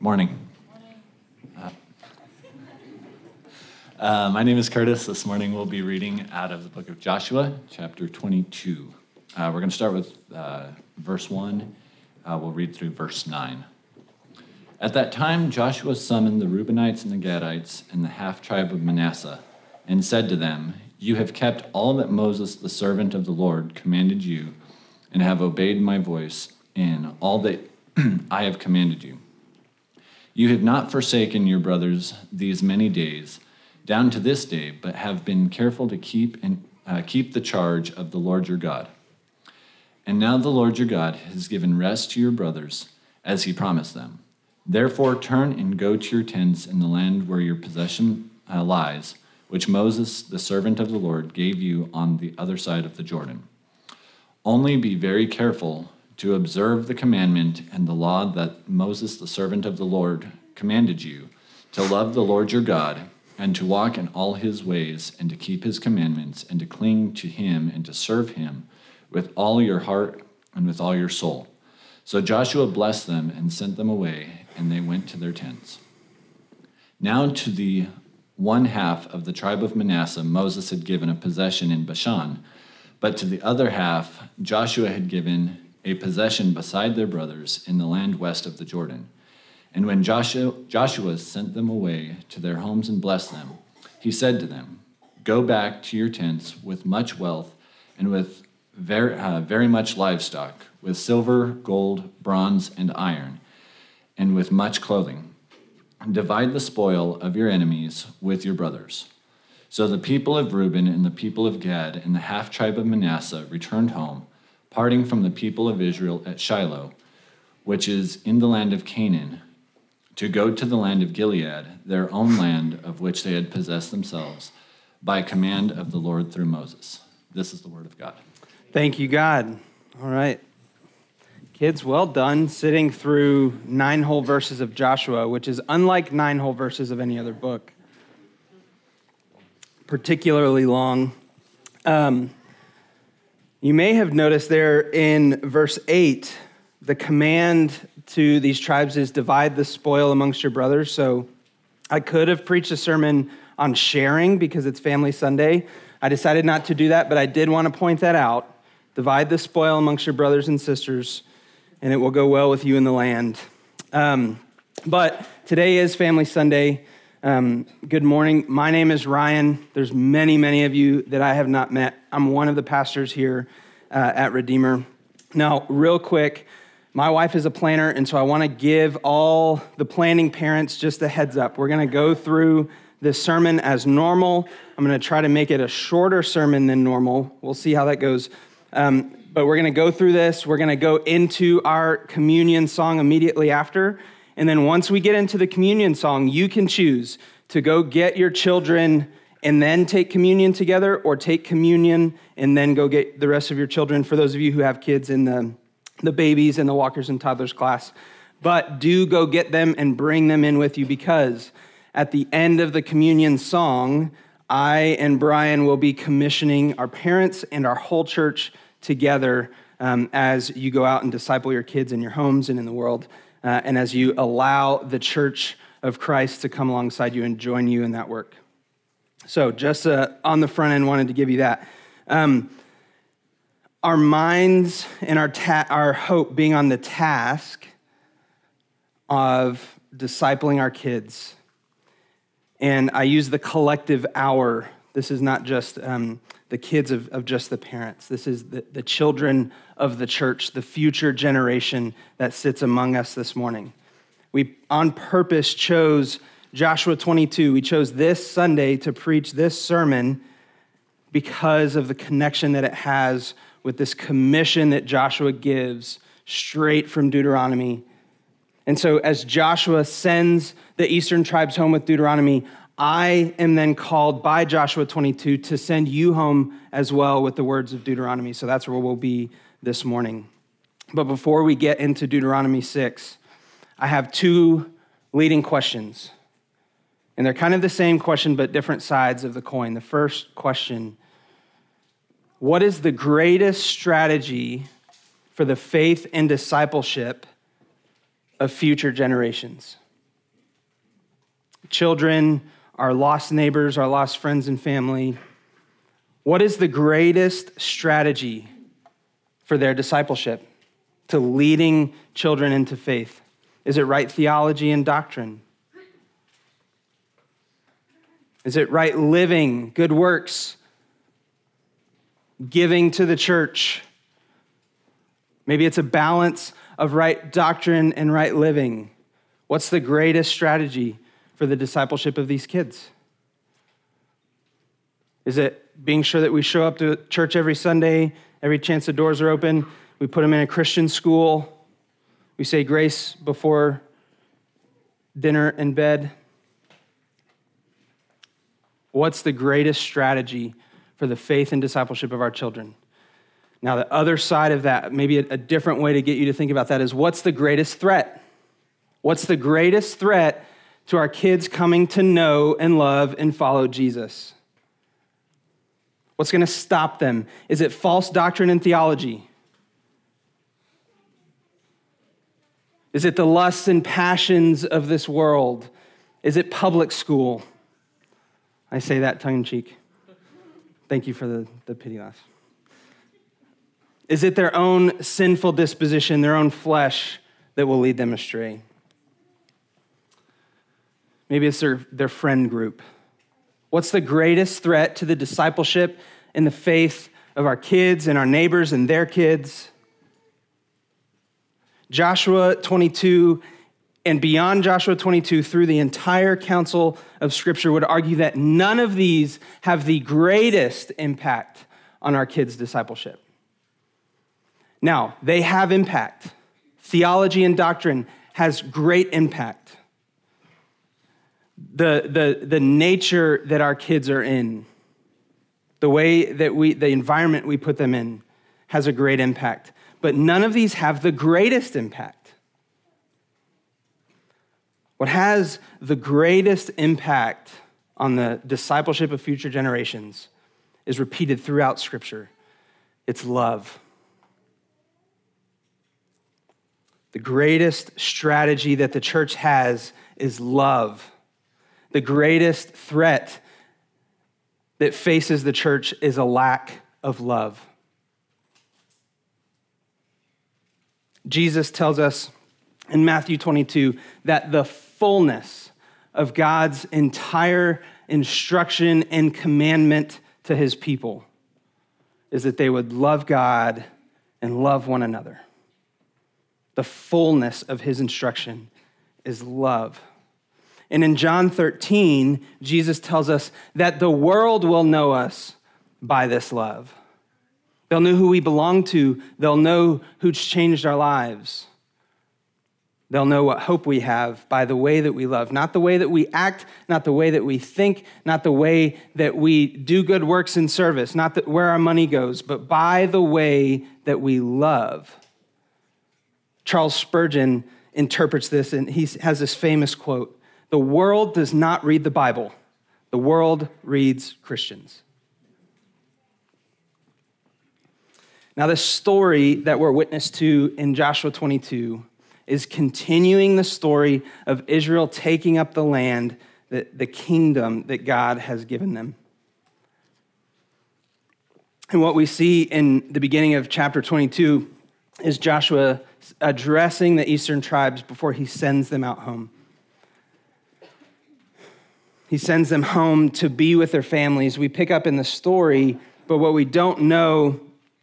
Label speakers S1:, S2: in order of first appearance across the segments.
S1: Good morning. Uh, uh, my name is Curtis. This morning we'll be reading out of the book of Joshua, chapter 22. Uh, we're going to start with uh, verse 1. Uh, we'll read through verse 9. At that time, Joshua summoned the Reubenites and the Gadites and the half tribe of Manasseh and said to them, You have kept all that Moses, the servant of the Lord, commanded you, and have obeyed my voice in all that I have commanded you. You have not forsaken your brothers these many days, down to this day, but have been careful to keep and uh, keep the charge of the Lord your God. And now the Lord your God has given rest to your brothers, as he promised them. Therefore, turn and go to your tents in the land where your possession uh, lies, which Moses, the servant of the Lord, gave you on the other side of the Jordan. Only be very careful to observe the commandment and the law that Moses, the servant of the Lord, commanded you, to love the Lord your God, and to walk in all his ways, and to keep his commandments, and to cling to him, and to serve him with all your heart and with all your soul. So Joshua blessed them and sent them away, and they went to their tents. Now to the one half of the tribe of Manasseh, Moses had given a possession in Bashan, but to the other half, Joshua had given a possession beside their brothers in the land west of the Jordan. And when Joshua, Joshua sent them away to their homes and blessed them, he said to them, Go back to your tents with much wealth and with very, uh, very much livestock, with silver, gold, bronze, and iron, and with much clothing. Divide the spoil of your enemies with your brothers. So the people of Reuben and the people of Gad and the half tribe of Manasseh returned home parting from the people of Israel at Shiloh, which is in the land of Canaan, to go to the land of Gilead, their own land of which they had possessed themselves, by command of the Lord through Moses. This is the word of God.
S2: Thank you, God. All right. Kids, well done sitting through nine whole verses of Joshua, which is unlike nine whole verses of any other book, particularly long. Um, you may have noticed there in verse 8, the command to these tribes is divide the spoil amongst your brothers. So I could have preached a sermon on sharing because it's Family Sunday. I decided not to do that, but I did want to point that out. Divide the spoil amongst your brothers and sisters, and it will go well with you in the land. Um, but today is Family Sunday. Um, good morning. My name is Ryan. There's many, many of you that I have not met. I'm one of the pastors here uh, at Redeemer. Now, real quick, my wife is a planner, and so I want to give all the planning parents just a heads up. We're going to go through this sermon as normal. I'm going to try to make it a shorter sermon than normal. We'll see how that goes. Um, but we're going to go through this. We're going to go into our communion song immediately after. And then once we get into the communion song, you can choose to go get your children and then take communion together, or take communion and then go get the rest of your children for those of you who have kids in the, the babies and the walkers and toddlers class. But do go get them and bring them in with you because at the end of the communion song, I and Brian will be commissioning our parents and our whole church together um, as you go out and disciple your kids in your homes and in the world uh, and as you allow the church of Christ to come alongside you and join you in that work. So, just uh, on the front end, wanted to give you that. Um, our minds and our, ta- our hope being on the task of discipling our kids. And I use the collective our. This is not just um, the kids of, of just the parents. This is the, the children of the church, the future generation that sits among us this morning. We, on purpose, chose Joshua 22. We chose this Sunday to preach this sermon because of the connection that it has with this commission that Joshua gives straight from Deuteronomy. And so, as Joshua sends the eastern tribes home with Deuteronomy, I am then called by Joshua 22 to send you home as well with the words of Deuteronomy. So that's where we'll be this morning. But before we get into Deuteronomy 6, I have two leading questions. And they're kind of the same question, but different sides of the coin. The first question What is the greatest strategy for the faith and discipleship of future generations? children, our lost neighbors, our lost friends and family, what is the greatest strategy for their discipleship, to leading children into faith? Is it right theology and doctrine? Is it right living, good works, giving to the church? Maybe it's a balance of right doctrine and right living. What's the greatest strategy for the discipleship of these kids? Is it being sure that we show up to church every Sunday, every chance the doors are open? We put them in a Christian school. We say grace before dinner and bed. What's the greatest strategy for the faith and discipleship of our children? Now, the other side of that, maybe a, different way to get you to think about that is what's the greatest threat? What's the greatest threat to our kids coming to know and love and follow Jesus? What's going to stop them? Is it false doctrine and theology? Is it the lusts and passions of this world? Is it public school? I say that tongue in cheek. Thank you for the, the pity laugh. Is it their own sinful disposition, their own flesh, that will lead them astray? Maybe it's their, their friend group. What's the greatest threat to the discipleship and the faith of our kids and our neighbors and their kids? Joshua 22 and beyond Joshua 22 through the entire counsel of Scripture would argue that none of these have the greatest impact on our kids' discipleship. Now, they have impact. Theology and doctrine has great impact. The, the, the nature that our kids are in, the way that we, the environment we put them in, has a great impact. But none of these have the greatest impact. What has the greatest impact on the discipleship of future generations is repeated throughout Scripture it's love. The greatest strategy that the church has is love. The greatest threat that faces the church is a lack of love. Jesus tells us in Matthew 22 that the fullness of God's entire instruction and commandment to his people is that they would love God and love one another. The fullness of his instruction is love. And in John 13, Jesus tells us that the world will know us by this love. They'll know who we belong to, they'll know who's changed our lives. They'll know what hope we have by the way that we love, not the way that we act, not the way that we think, not the way that we do good works in service, not where our money goes, but by the way that we love. Charles Spurgeon interprets this, and he has this famous quote The world does not read the Bible, the world reads Christians. Now, the story that we're witness to in Joshua 22 is continuing the story of Israel taking up the land, the, the kingdom that God has given them. And what we see in the beginning of chapter 22 is Joshua addressing the eastern tribes before he sends them out home. He sends them home to be with their families. We pick up in the story, but what we don't know,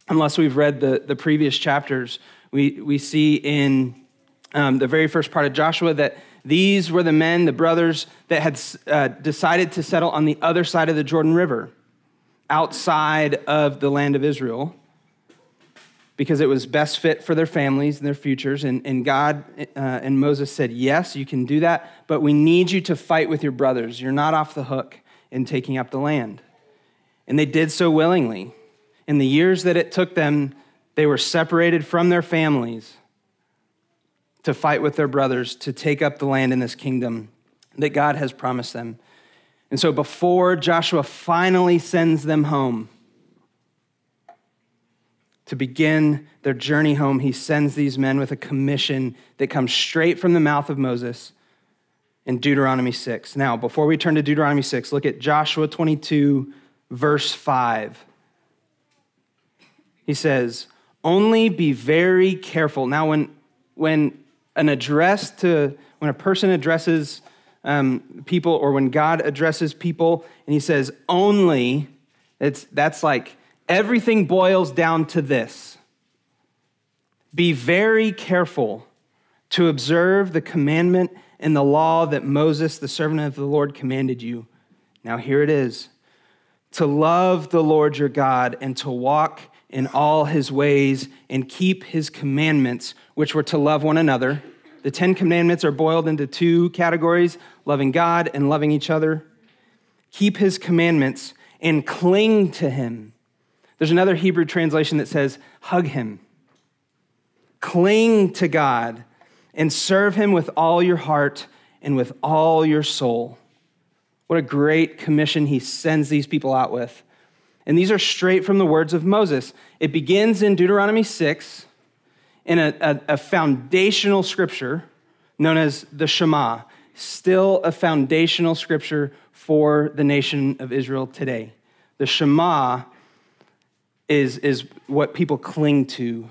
S2: unless we've read the, the previous chapters, we, we see in um, the very first part of Joshua, that these were the men, the brothers, that had uh, decided to settle on the other side of the Jordan River, outside of the land of Israel, because it was best fit for their families and their futures. And, and God uh, and Moses said, Yes, you can do that, but we need you to fight with your brothers. You're not off the hook in taking up the land. And they did so willingly. In the years that it took them, they were separated from their families to fight with their brothers to take up the land in this kingdom that God has promised them. And so before Joshua finally sends them home to begin their journey home, he sends these men with a commission that comes straight from the mouth of Moses. in Deuteronomy 6. Now, before we turn to Deuteronomy 6, look at Joshua 22, verse 5. He says, Only be very careful. Now, when, when an address to, when a person addresses um, people or when God addresses people and he says, only, it's, that's like everything boils down to this. Be very careful to observe the commandment and the law that Moses, the servant of the Lord, commanded you. Now, here it is to love the Lord your God and to walk in all his ways and keep his commandments, which were to love one another. The Ten Commandments are boiled into two categories loving God and loving each other. Keep his commandments and cling to him. There's another Hebrew translation that says, hug him. Cling to God and serve him with all your heart and with all your soul. What a great commission he sends these people out with. And these are straight from the words of Moses. It begins in Deuteronomy 6 in a, a, a foundational scripture known as the Shema, still a foundational scripture for the nation of Israel today. The Shema is, is what people cling to.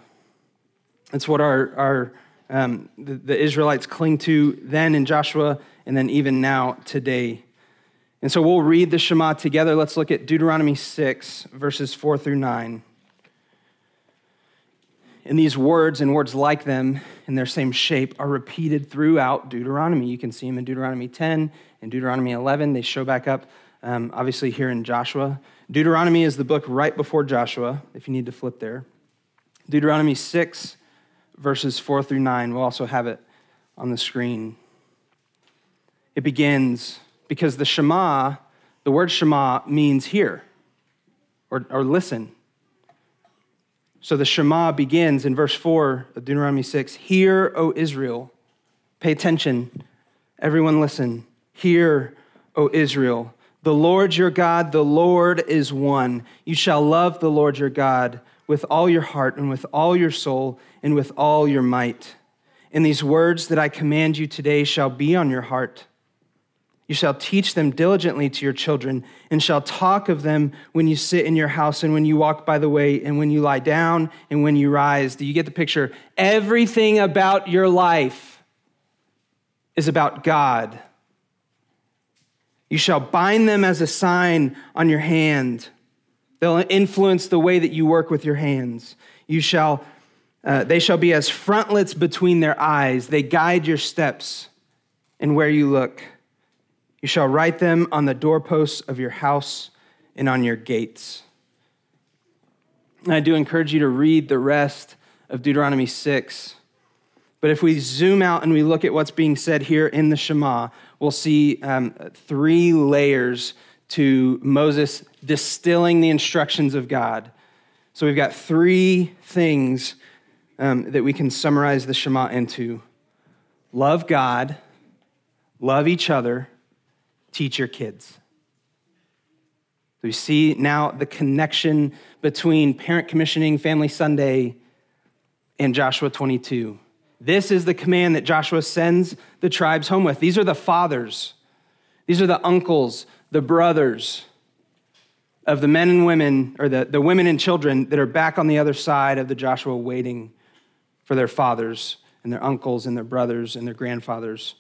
S2: It's what our, our um, the, the Israelites cling to then in Joshua and then even now today. And so we'll read the Shema together. Let's look at Deuteronomy 6, verses 4 through 9. And these words and words like them in their same shape are repeated throughout Deuteronomy. You can see them in Deuteronomy 10 and Deuteronomy 11. They show back up, um, obviously, here in Joshua. Deuteronomy is the book right before Joshua, if you need to flip there. Deuteronomy 6, verses 4 through 9. We'll also have it on the screen. It begins because the Shema, the word Shema means hear or, or listen. So the Shema begins in verse 4 of Deuteronomy 6 Hear, O Israel. Pay attention. Everyone listen. Hear, O Israel. The Lord your God, the Lord is one. You shall love the Lord your God with all your heart and with all your soul and with all your might. And these words that I command you today shall be on your heart. You shall teach them diligently to your children, and shall talk of them when you sit in your house, and when you walk by the way, and when you lie down, and when you rise. Do you get the picture? Everything about your life is about God. You shall bind them as a sign on your hand. They'll influence the way that you work with your hands. You shall, uh, they shall be as frontlets between their eyes. They guide your steps and where you look. You shall write them on the doorposts of your house and on your gates. And I do encourage you to read the rest of Deuteronomy 6. But if we zoom out and we look at what's being said here in the Shema, we'll see um, three layers to Moses distilling the instructions of God. So we've got three things um, that we can summarize the Shema into love God, love each other, teach your kids. We see now the connection between parent commissioning, Family Sunday, and Joshua 22. This is the command that Joshua sends the tribes home with. These are the fathers, these are the uncles, the brothers of the men and women, or the, the women and children that are back on the other side of the Joshua waiting for their fathers and their uncles and their brothers and their grandfathers.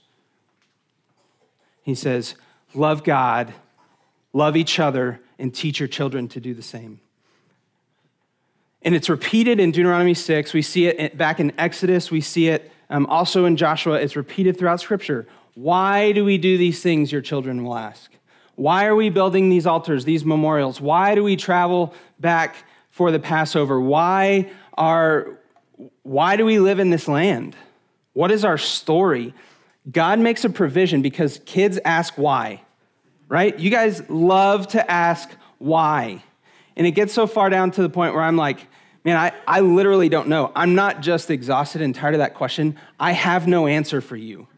S2: He says, Love God, love each other, and teach your children to do the same. And it's repeated in Deuteronomy 6. We see it back in Exodus. We see it um, also in Joshua. It's repeated throughout Scripture. Why do we do these things, your children will ask? Why are we building these altars, these memorials? Why do we travel back for the Passover? Why, are, why do we live in this land? What is our story? God makes a provision because kids ask why, right? You guys love to ask why. And it gets so far down to the point where I'm like, man, I, I literally don't know. I'm not just exhausted and tired of that question. I have no answer for you.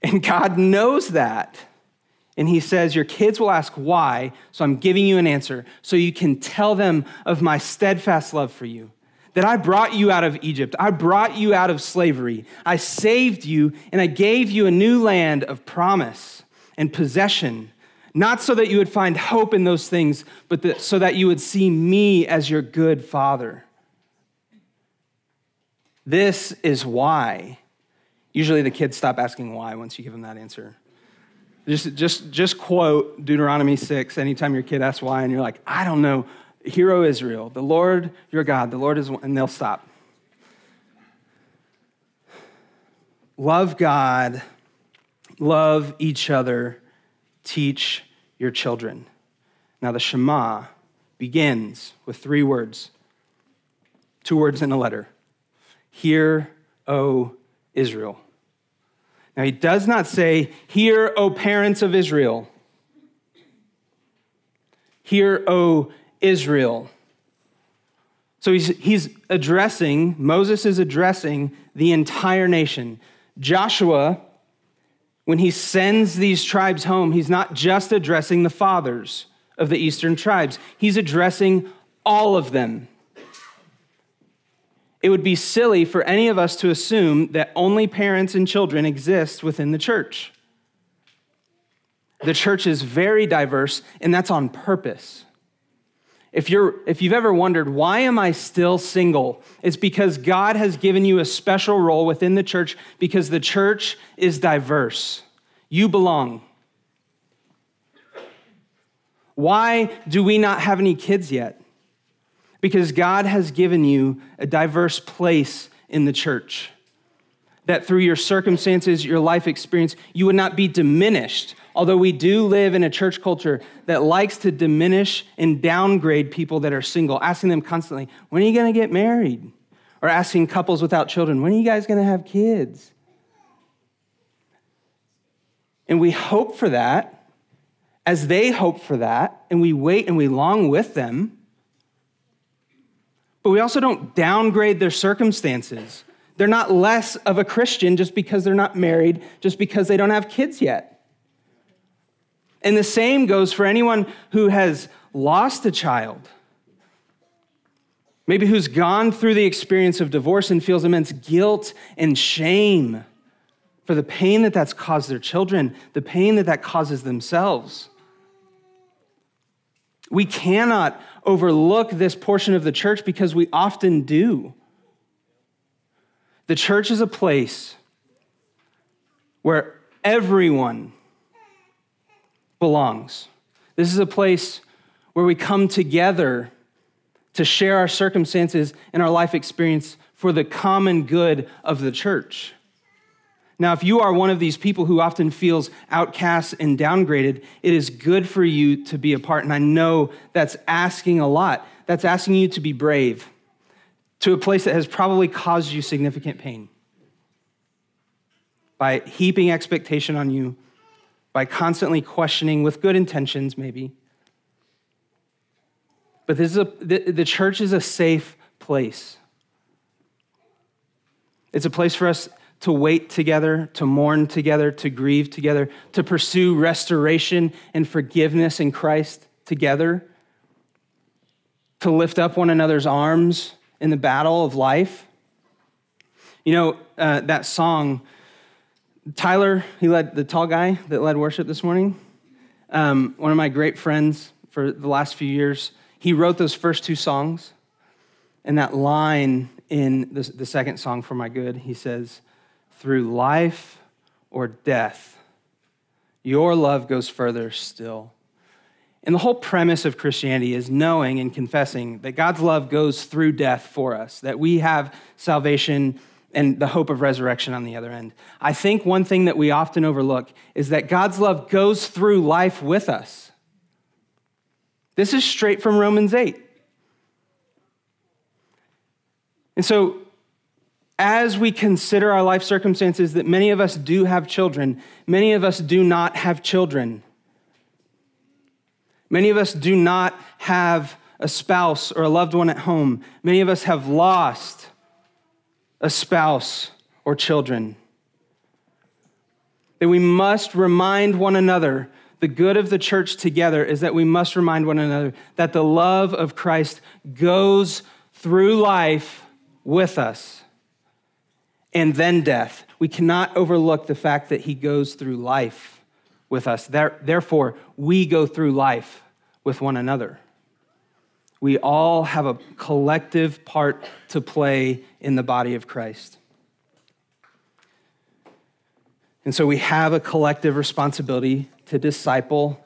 S2: And God knows that. And He says, Your kids will ask why, so I'm giving you an answer so you can tell them of my steadfast love for you that I brought you out of Egypt. I brought you out of slavery. I saved you, and I gave you a new land of promise and possession, not so that you would find hope in those things, but so that you would see me as your good father. This is why. Usually the kids stop asking why once you give them that answer. Just, just, just quote Deuteronomy 6 anytime your kid asks why, and you're like, I don't know. Hear, O Israel, the Lord your God, the Lord is and they'll stop. Love God, love each other, teach your children. Now, the Shema begins with three words, two words in a letter Hear, O Israel. Now, he does not say, Hear, O parents of Israel. Hear, O Israel. So he's, he's addressing, Moses is addressing the entire nation. Joshua, when he sends these tribes home, he's not just addressing the fathers of the eastern tribes, he's addressing all of them it would be silly for any of us to assume that only parents and children exist within the church. The church is very diverse, and that's on purpose. If, you're, if you've ever wondered, why am I still single? It's because God has given you a special role within the church because the church is diverse. You belong. Why do we not have any kids yet? because God has given you a diverse place in the church. That through your circumstances, your life experience, you would not be diminished. Although we do live in a church culture that likes to diminish and downgrade people that are single, asking them constantly, when are you going to get married? Or asking couples without children, when are you guys going to have kids? And we hope for that as they hope for that, and we wait and we long with them. But we also don't downgrade their circumstances. They're not less of a Christian just because they're not married, just because they don't have kids yet. And the same goes for anyone who has lost a child. Maybe who's gone through the experience of divorce and feels immense guilt and shame for the pain that that's caused their children, the pain that that causes themselves. We cannot overlook this portion of the church because we often do. The church is a place where everyone belongs. This is a place where we come together to share our circumstances and our life experience for the common good of the church. Now, if you are one of these people who often feels outcast and downgraded, it is good for you to be a part. And I know that's asking a lot. That's asking you to be brave to a place that has probably caused you significant pain by heaping expectation on you, by constantly questioning with good intentions, maybe. But this is a, the, the church is a safe place. It's a place for us to wait together, to mourn together, to grieve together, to pursue restoration and forgiveness in Christ together, to lift up one another's arms in the battle of life. You know, uh, that song, Tyler, he led the tall guy that led worship this morning, um, one of my great friends for the last few years, he wrote those first two songs. And that line in the, the second song, For My Good, he says, through life or death, your love goes further still. And the whole premise of Christianity is knowing and confessing that God's love goes through death for us, that we have salvation and the hope of resurrection on the other end. I think one thing that we often overlook is that God's love goes through life with us. This is straight from Romans 8. And so as we consider our life circumstances, that many of us do have children, many of us do not have children. Many of us do not have a spouse or a loved one at home. Many of us have lost a spouse or children. That we must remind one another the good of the church together is that we must remind one another that the love of Christ goes through life with us and then death. We cannot overlook the fact that he goes through life with us. Therefore, we go through life with one another. We all have a collective part to play in the body of Christ. And so we have a collective responsibility to disciple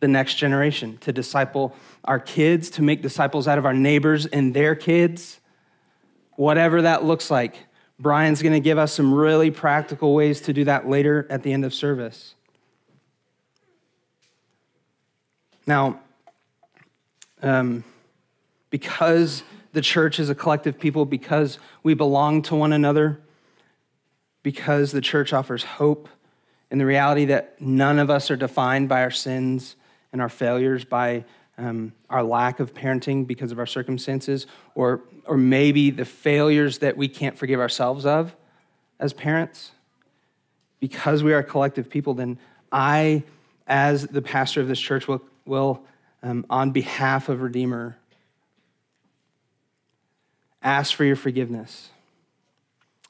S2: the next generation, to disciple our kids, to make disciples out of our neighbors and their kids, whatever that looks like. Brian's going to give us some really practical ways to do that later at the end of service. Now, um, because the church is a collective people, because we belong to one another, because the church offers hope in the reality that none of us are defined by our sins and our failures, by um, our lack of parenting because of our circumstances, or, or maybe the failures that we can't forgive ourselves of as parents. Because we are a collective people, then I, as the pastor of this church, will, will um, on behalf of Redeemer, ask for your forgiveness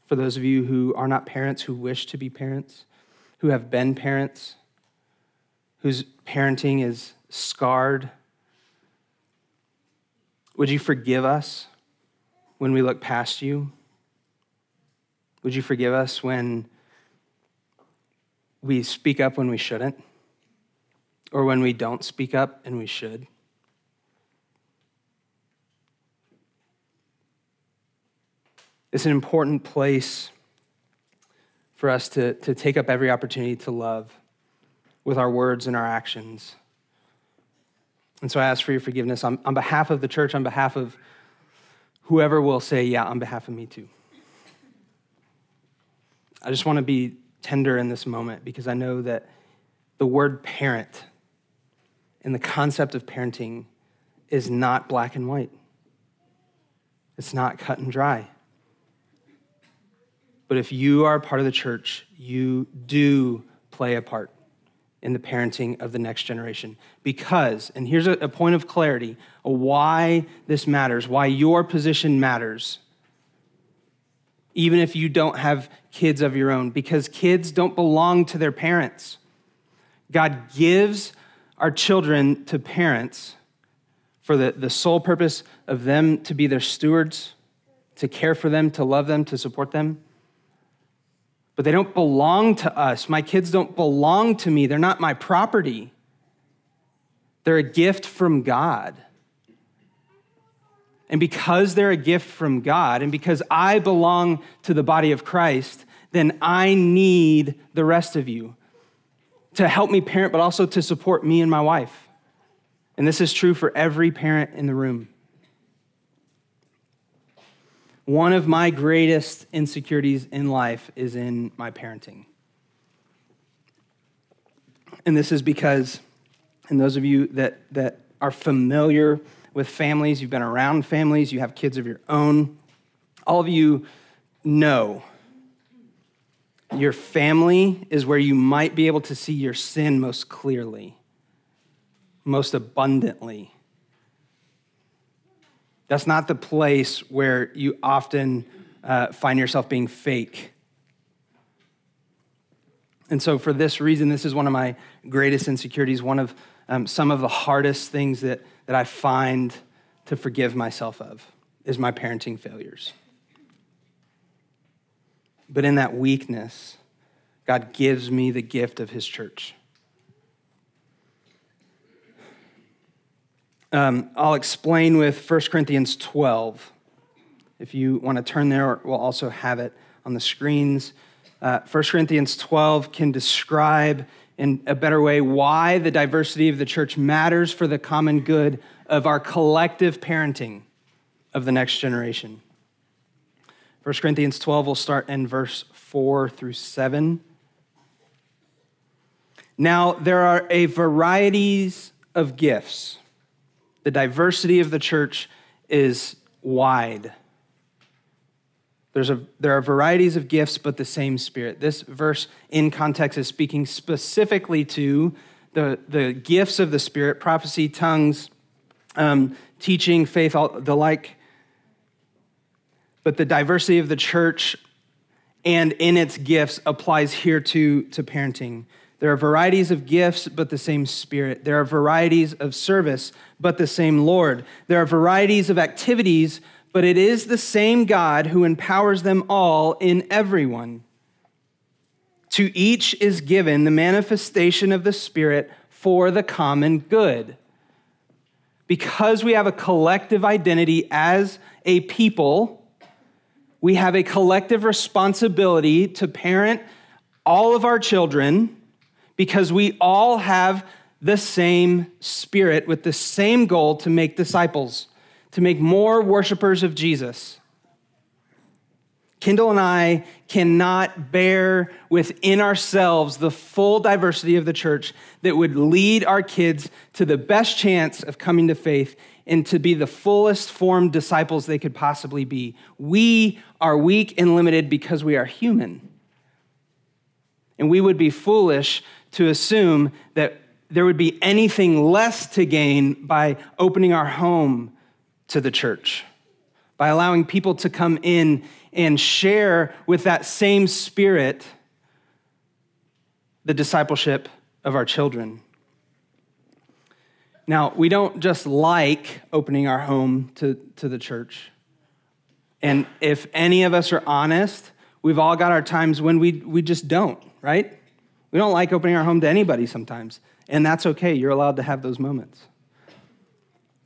S2: for those of you who are not parents, who wish to be parents, who have been parents, whose parenting is scarred. Would you forgive us when we look past you? Would you forgive us when we speak up when we shouldn't? Or when we don't speak up and we should? It's an important place for us to, to take up every opportunity to love with our words and our actions. And so I ask for your forgiveness on, on behalf of the church, on behalf of whoever will say, Yeah, on behalf of me too. I just want to be tender in this moment because I know that the word parent and the concept of parenting is not black and white, it's not cut and dry. But if you are a part of the church, you do play a part in the parenting of the next generation. Because, and here's a, a point of clarity why this matters, why your position matters, even if you don't have kids of your own, because kids don't belong to their parents. God gives our children to parents for the, the sole purpose of them to be their stewards, to care for them, to love them, to support them but they don't belong to us. My kids don't belong to me. They're not my property. They're a gift from God. And because they're a gift from God, and because I belong to the body of Christ, then I need the rest of you to help me parent, but also to support me and my wife. And this is true for every parent in the room. One of my greatest insecurities in life is in my parenting. And this is because, and those of you that, that are familiar with families, you've been around families, you have kids of your own, all of you know your family is where you might be able to see your sin most clearly, most abundantly. That's not the place where you often uh, find yourself being fake. And so, for this reason, this is one of my greatest insecurities, one of um, some of the hardest things that, that I find to forgive myself of is my parenting failures. But in that weakness, God gives me the gift of His church. Um, I'll explain with 1 Corinthians 12. If you want to turn there, we'll also have it on the screens. Uh, 1 Corinthians 12 can describe in a better way why the diversity of the church matters for the common good of our collective parenting of the next generation. 1 Corinthians 12 will start in verse 4 through 7. Now, there are a varieties of gifts the diversity of the church is wide. There's a, there are varieties of gifts, but the same Spirit. This verse in context is speaking specifically to the, the gifts of the Spirit prophecy, tongues, um, teaching, faith, all, the like. but the diversity of the church and in its gifts applies here to, to parenting. There are varieties of gifts, but the same Spirit. There are varieties of service, but the same Lord. There are varieties of activities, but it is the same God who empowers them all in everyone. To each is given the manifestation of the Spirit for the common good. Because we have a collective identity as a people, we have a collective responsibility to parent all of our children because we all have the same spirit with the same goal to make disciples, to make more worshipers of Jesus. Kendall and I cannot bear within ourselves the full diversity of the church that would lead our kids to the best chance of coming to faith and to be the fullest formed disciples they could possibly be. We are weak and limited because we are human. And we would be foolish to assume that there would be anything less to gain by opening our home to the church, by allowing people to come in and share with that same spirit the discipleship of our children. Now, we don't just like opening our home to, to the church. And if any of us are honest, we've all got our times when we, we just don't, right? We don't like opening our home to anybody sometimes, and that's okay. You're allowed to have those moments.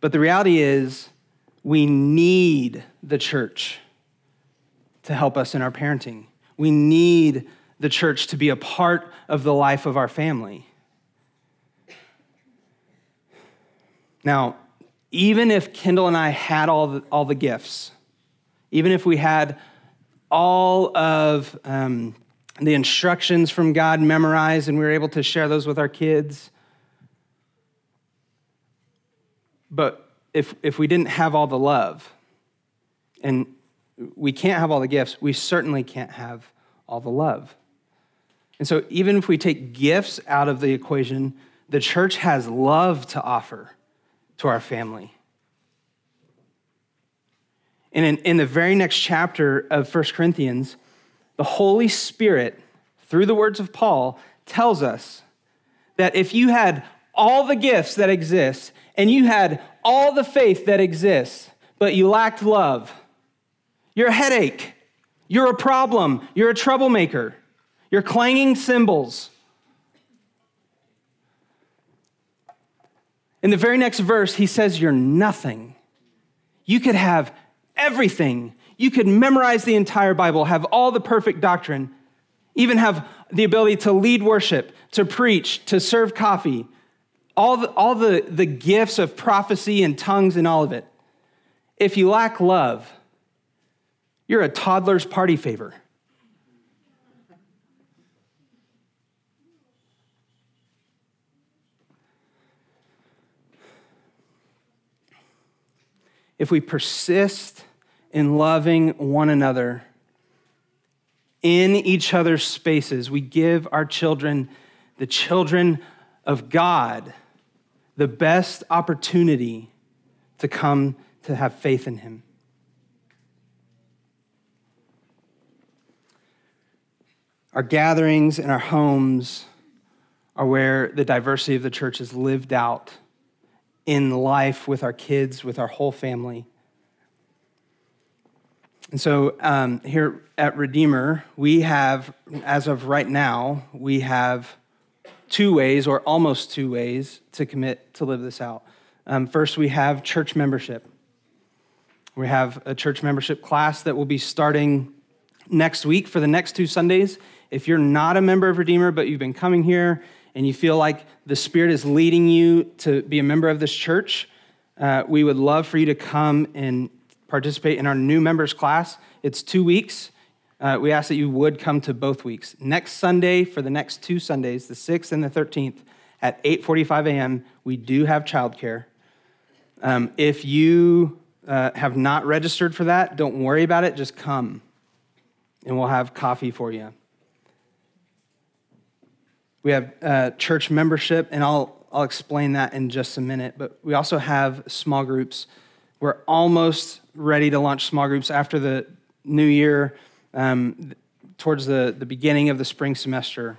S2: But the reality is, we need the church to help us in our parenting. We need the church to be a part of the life of our family. Now, even if Kendall and I had all the, all the gifts, even if we had all of um, the instructions from God memorized, and we were able to share those with our kids. But if, if we didn't have all the love, and we can't have all the gifts, we certainly can't have all the love. And so, even if we take gifts out of the equation, the church has love to offer to our family. And in, in the very next chapter of 1 Corinthians, the Holy Spirit, through the words of Paul, tells us that if you had all the gifts that exist and you had all the faith that exists, but you lacked love, you're a headache, you're a problem, you're a troublemaker, you're clanging cymbals. In the very next verse, he says, You're nothing. You could have everything you could memorize the entire Bible, have all the perfect doctrine, even have the ability to lead worship, to preach, to serve coffee, all the, all the, the gifts of prophecy and tongues and all of it. If you lack love, you're a toddler's party favor. If we persist in loving one another in each other's spaces. We give our children, the children of God, the best opportunity to come to have faith in Him. Our gatherings and our homes are where the diversity of the church is lived out in life with our kids, with our whole family. And so um, here at Redeemer, we have, as of right now, we have two ways, or almost two ways, to commit to live this out. Um, first, we have church membership. We have a church membership class that will be starting next week for the next two Sundays. If you're not a member of Redeemer, but you've been coming here and you feel like the Spirit is leading you to be a member of this church, uh, we would love for you to come and participate in our new members class. It's two weeks. Uh, we ask that you would come to both weeks. Next Sunday, for the next two Sundays, the 6th and the 13th, at 8:45 a.m., we do have childcare. Um, if you uh, have not registered for that, don't worry about it. Just come, and we'll have coffee for you. We have uh, church membership, and I'll I'll explain that in just a minute. But we also have small groups. We're almost ready to launch small groups after the new year, um, towards the, the beginning of the spring semester,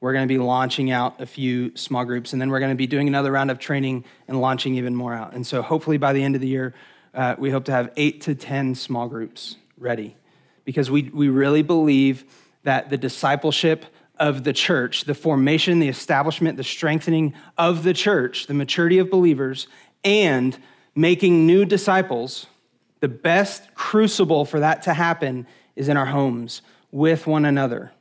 S2: we're going to be launching out a few small groups, and then we're going to be doing another round of training and launching even more out. And so, hopefully, by the end of the year, uh, we hope to have eight to 10 small groups ready because we, we really believe that the discipleship of the church, the formation, the establishment, the strengthening of the church, the maturity of believers, and making new disciples, the best crucible for that to happen is in our homes with one another.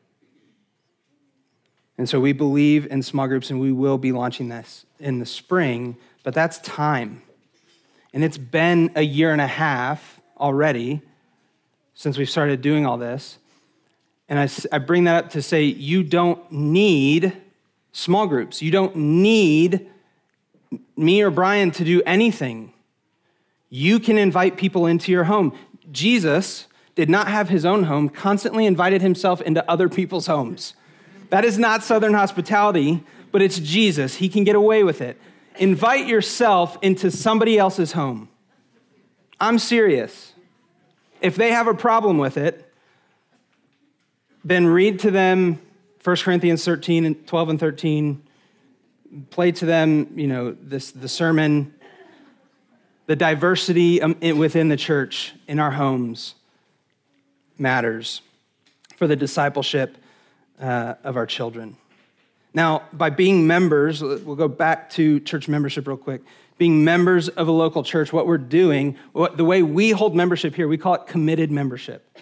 S2: And so we believe in small groups and we will be launching this in the spring, but that's time. And it's been a year and a half already since we've started doing all this. And I, I bring that up to say you don't need small groups. You don't need me or Brian to do anything. You can invite people into your home. Jesus did not have his own home, constantly invited himself into other people's homes. That is not Southern hospitality, but it's Jesus. He can get away with it. Invite yourself into somebody else's home. I'm serious. If they have a problem with it, then read to them 1 Corinthians 13 and 12 and 13. Play to them, you know, this, the sermon, the diversity um, within the church in our homes matters for the discipleship uh, of our children. Now, by being members, we'll go back to church membership real quick. Being members of a local church, what we're doing, what, the way we hold membership here, we call it committed membership.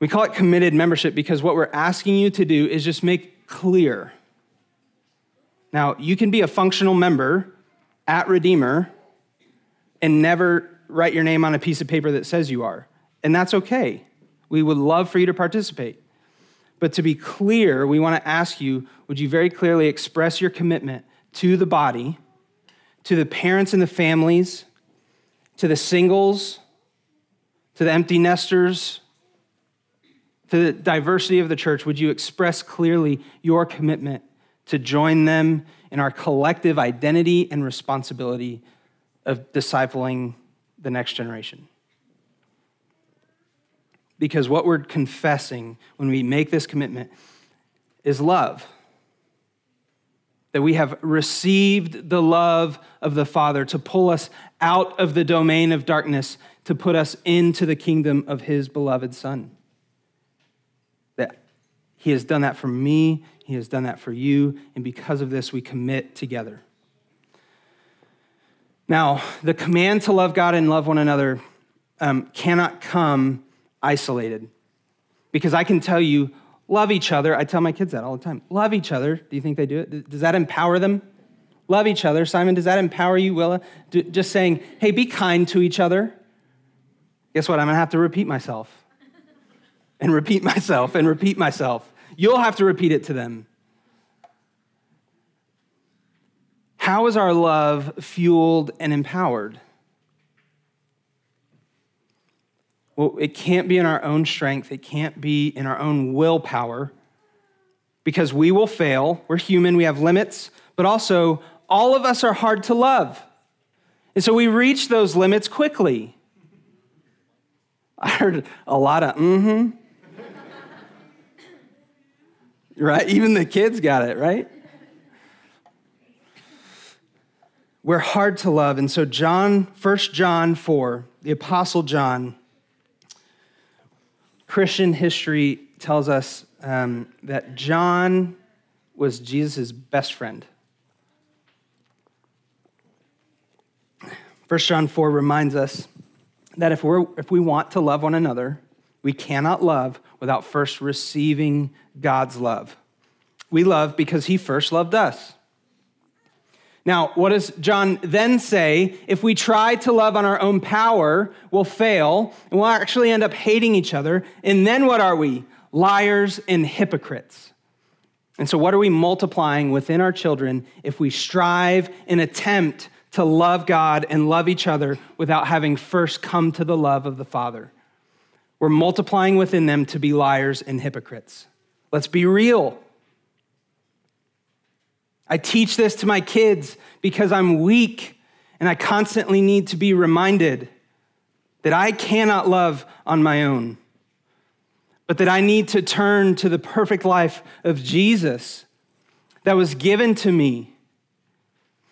S2: We call it committed membership because what we're asking you to do is just make clear. Now, you can be a functional member at Redeemer and never write your name on a piece of paper that says you are, and that's okay. We would love for you to participate. But to be clear, we want to ask you would you very clearly express your commitment to the body, to the parents and the families, to the singles, to the empty nesters, to the diversity of the church? Would you express clearly your commitment to join them in our collective identity and responsibility of discipling the next generation? Because what we're confessing when we make this commitment is love. That we have received the love of the Father to pull us out of the domain of darkness, to put us into the kingdom of His beloved Son. That He has done that for me, He has done that for you, and because of this, we commit together. Now, the command to love God and love one another um, cannot come isolated. Because I can tell you, love each other. I tell my kids that all the time. Love each other. Do you think they do it? Does that empower them? Love each other. Simon, does that empower you, Willa? Just saying, hey, be kind to each other. Guess what? I'm going to have to repeat myself and repeat myself and repeat myself. You'll have to repeat it to them. How is our love fueled and empowered? Well, it can't be in our own strength, it can't be in our own willpower because we will fail. We're human, we have limits, but also all of us are hard to love. And so we reach those limits quickly. I heard a lot of mm hmm. Right? Even the kids got it, right? We're hard to love. And so John, 1 John 4, the Apostle John, Christian history tells us um, that John was Jesus' best friend. 1 John 4 reminds us that if, we're, if we want to love one another, we cannot love without first receiving God's love. We love because he first loved us. Now, what does John then say? If we try to love on our own power, we'll fail and we'll actually end up hating each other. And then what are we? Liars and hypocrites. And so, what are we multiplying within our children if we strive and attempt to love God and love each other without having first come to the love of the Father? We're multiplying within them to be liars and hypocrites. Let's be real. I teach this to my kids because I'm weak and I constantly need to be reminded that I cannot love on my own, but that I need to turn to the perfect life of Jesus that was given to me.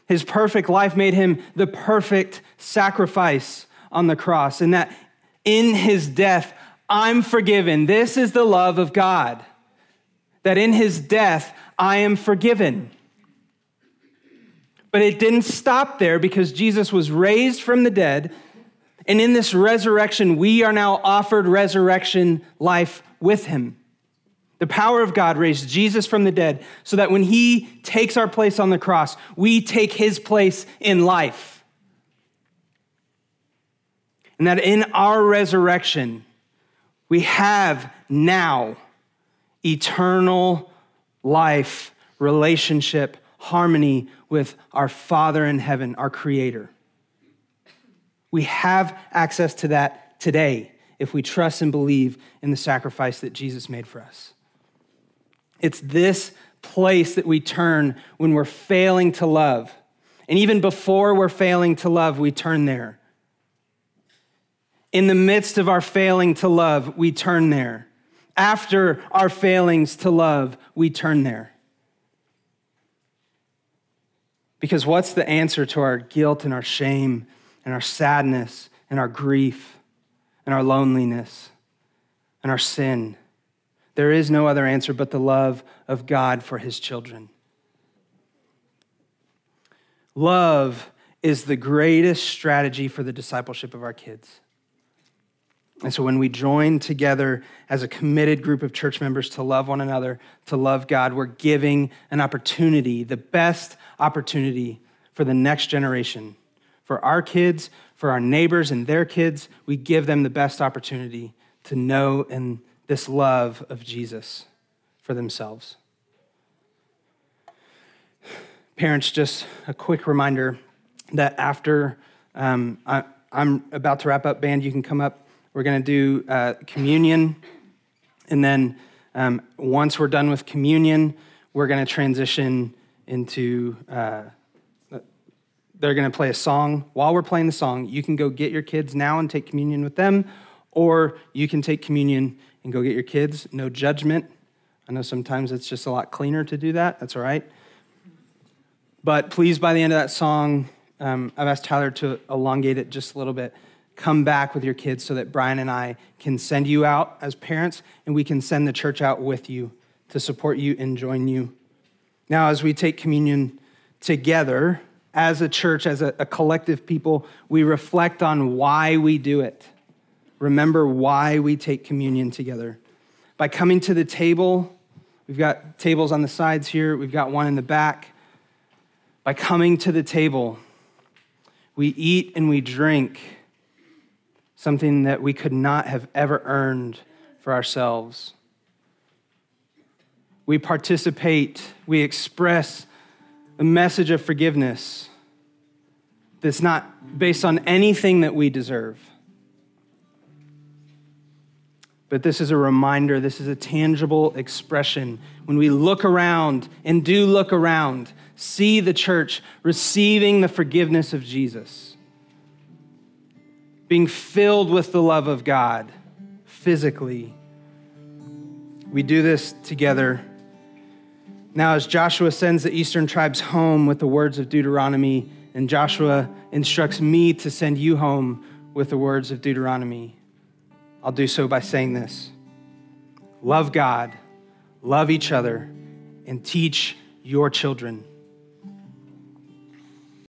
S2: His perfect life made him the perfect sacrifice on the cross, and that in his death, I'm forgiven. This is the love of God, that in his death, I am forgiven. But it didn't stop there because Jesus was raised from the dead. And in this resurrection, we are now offered resurrection life with him. The power of God raised Jesus from the dead so that when he takes our place on the cross, we take his place in life. And that in our resurrection, we have now eternal life, relationship, harmony with our Father in heaven, our Creator. We have access to that today if we trust and believe in the sacrifice that Jesus made for us. It's this place that we turn when we're failing to love. And even before we're failing to love, we turn there. In the midst of our failing to love, we turn there. After our failings to love, we turn there. Because what's the answer to our guilt and our shame and our sadness and our grief and our loneliness and our sin? There is no other answer but the love of God for his children. Love is the greatest strategy for the discipleship of our kids. And so when we join together as a committed group of church members to love one another, to love God, we're giving an opportunity, the best opportunity for the next generation. For our kids, for our neighbors and their kids, we give them the best opportunity to know and this love of Jesus for themselves. Parents, just a quick reminder that after um, I, am about to wrap up, band, you can come up. We're going to do uh, communion. And then um, once we're done with communion, we're going to transition into, uh, they're going to play a song. While we're playing the song, you can go get your kids now and take communion with them, or you can take communion and go get your kids. No judgment. I know sometimes it's just a lot cleaner to do that. That's all right. But please, by the end of that song, um, I've asked Tyler to elongate it just a little bit. Come back with your kids so that Brian and I can send you out as parents and we can send the church out with you to support you and join you. Now, as we take communion together as a church, as a, a collective people, we reflect on why we do it remember why we take communion together. By coming to the table, we've got tables on the sides here, we've got one in the back. By coming to the table, we eat and we drink something that we could not have ever earned for ourselves. We participate, we express a message of forgiveness that's not based on anything that we deserve. But this is a reminder, this is a tangible expression. When we look around and do look around, see the church receiving the forgiveness of Jesus, being filled with the love of God physically. We do this together. Now, as Joshua sends the eastern tribes home with the words of Deuteronomy, and Joshua instructs me to send you home with the words of Deuteronomy. I'll do so by saying this Love God, love each other, and teach your children.